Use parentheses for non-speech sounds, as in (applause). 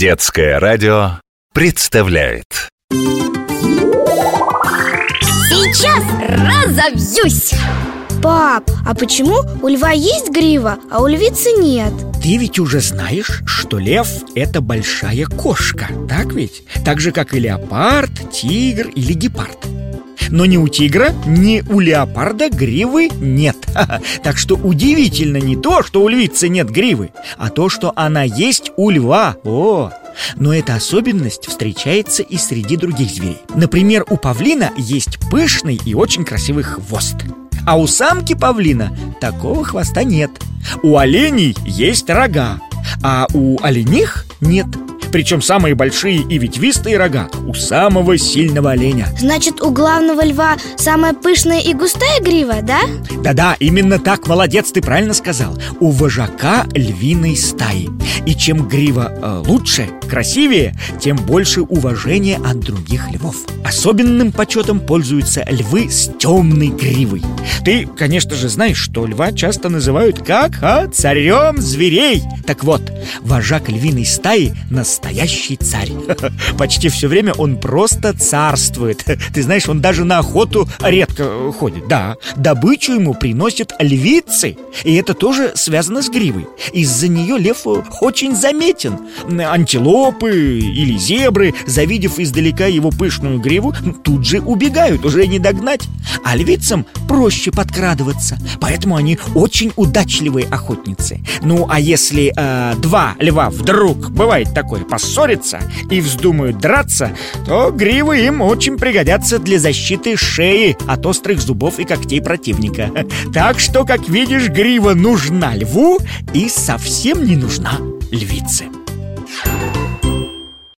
Детское радио представляет Сейчас разобьюсь! Пап, а почему у льва есть грива, а у львицы нет? Ты ведь уже знаешь, что лев – это большая кошка, так ведь? Так же, как и леопард, тигр или гепард но ни у тигра, ни у леопарда гривы нет. Так что удивительно не то, что у львицы нет гривы А то, что она есть у льва. О, но эта особенность встречается и среди других зверей. Например, у павлина есть пышный и очень красивый хвост. А у самки павлина такого хвоста нет. У оленей есть рога А у олених нет. Причем самые большие и ветвистые рога у самого сильного оленя. Значит, у главного льва самая пышная и густая грива, да? Да-да, именно так, молодец, ты правильно сказал. У вожака львиной стаи. И чем грива э, лучше, красивее, тем больше уважения от других львов. Особенным почетом пользуются львы с темной гривой. Ты, конечно же, знаешь, что льва часто называют как, а, царем зверей Так вот, вожак львиной стаи нас настоящий царь. (laughs) Почти все время он просто царствует. (laughs) Ты знаешь, он даже на охоту редко ходит. Да, добычу ему приносят львицы. И это тоже связано с гривой. Из-за нее лев очень заметен. Антилопы или зебры, завидев издалека его пышную гриву Тут же убегают, уже не догнать. А львицам проще подкрадываться Поэтому они очень удачливые охотницы. Ну, а если э, два льва вдруг, бывает такое, поссорятся и вздумают драться, то гривы им очень пригодятся для защиты шеи от острых зубов и когтей противника. (laughs) Так что, как видишь, грива нужна льву и совсем не нужна львице.